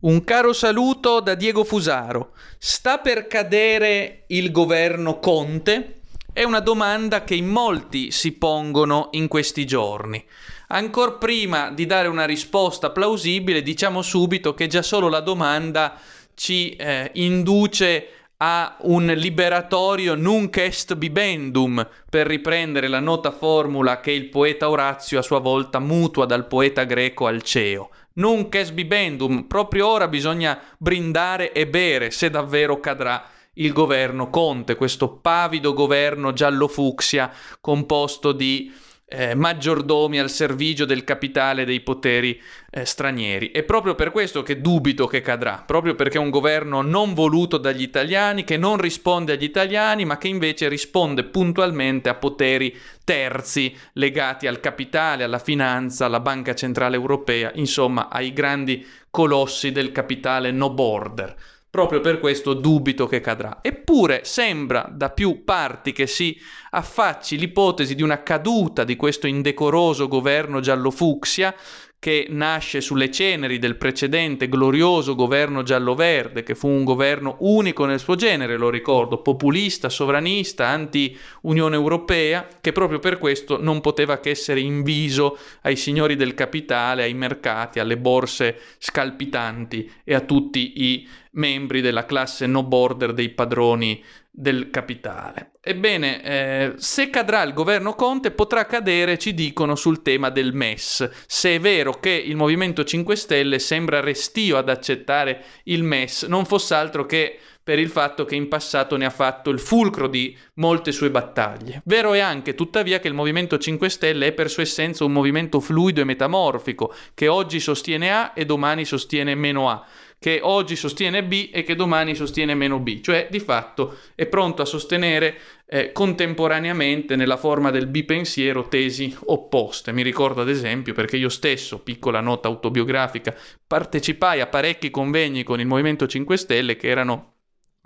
Un caro saluto da Diego Fusaro. Sta per cadere il governo Conte? È una domanda che in molti si pongono in questi giorni. Ancora prima di dare una risposta plausibile, diciamo subito che già solo la domanda ci eh, induce a un liberatorio nunc est bibendum, per riprendere la nota formula che il poeta Orazio a sua volta mutua dal poeta greco Alceo. Nunc est bibendum, proprio ora bisogna brindare e bere se davvero cadrà il governo Conte, questo pavido governo giallo-fucsia composto di eh, maggiordomi al servizio del capitale dei poteri eh, stranieri. È proprio per questo che dubito che cadrà, proprio perché è un governo non voluto dagli italiani, che non risponde agli italiani, ma che invece risponde puntualmente a poteri terzi legati al capitale, alla finanza, alla Banca Centrale Europea, insomma ai grandi colossi del capitale no border. Proprio per questo dubito che cadrà. Eppure sembra da più parti che si affacci l'ipotesi di una caduta di questo indecoroso governo giallo-fucsia che nasce sulle ceneri del precedente glorioso governo giallo-verde, che fu un governo unico nel suo genere, lo ricordo, populista, sovranista, anti-Unione Europea, che proprio per questo non poteva che essere inviso ai signori del capitale, ai mercati, alle borse scalpitanti e a tutti i membri della classe no border dei padroni del capitale. Ebbene, eh, se cadrà il governo Conte potrà cadere, ci dicono, sul tema del MES. Se è vero che il Movimento 5 Stelle sembra restio ad accettare il MES, non fosse altro che per il fatto che in passato ne ha fatto il fulcro di molte sue battaglie. Vero è anche, tuttavia, che il Movimento 5 Stelle è per sua essenza un movimento fluido e metamorfico, che oggi sostiene A e domani sostiene meno A che oggi sostiene B e che domani sostiene meno B, cioè di fatto è pronto a sostenere eh, contemporaneamente nella forma del bipensiero tesi opposte. Mi ricordo ad esempio perché io stesso, piccola nota autobiografica, partecipai a parecchi convegni con il Movimento 5 Stelle che erano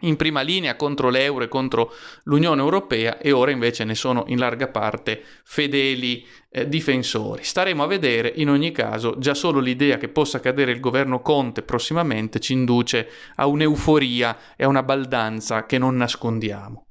in prima linea contro l'euro e contro l'Unione Europea e ora invece ne sono in larga parte fedeli eh, difensori. Staremo a vedere, in ogni caso, già solo l'idea che possa cadere il governo Conte prossimamente ci induce a un'euforia e a una baldanza che non nascondiamo.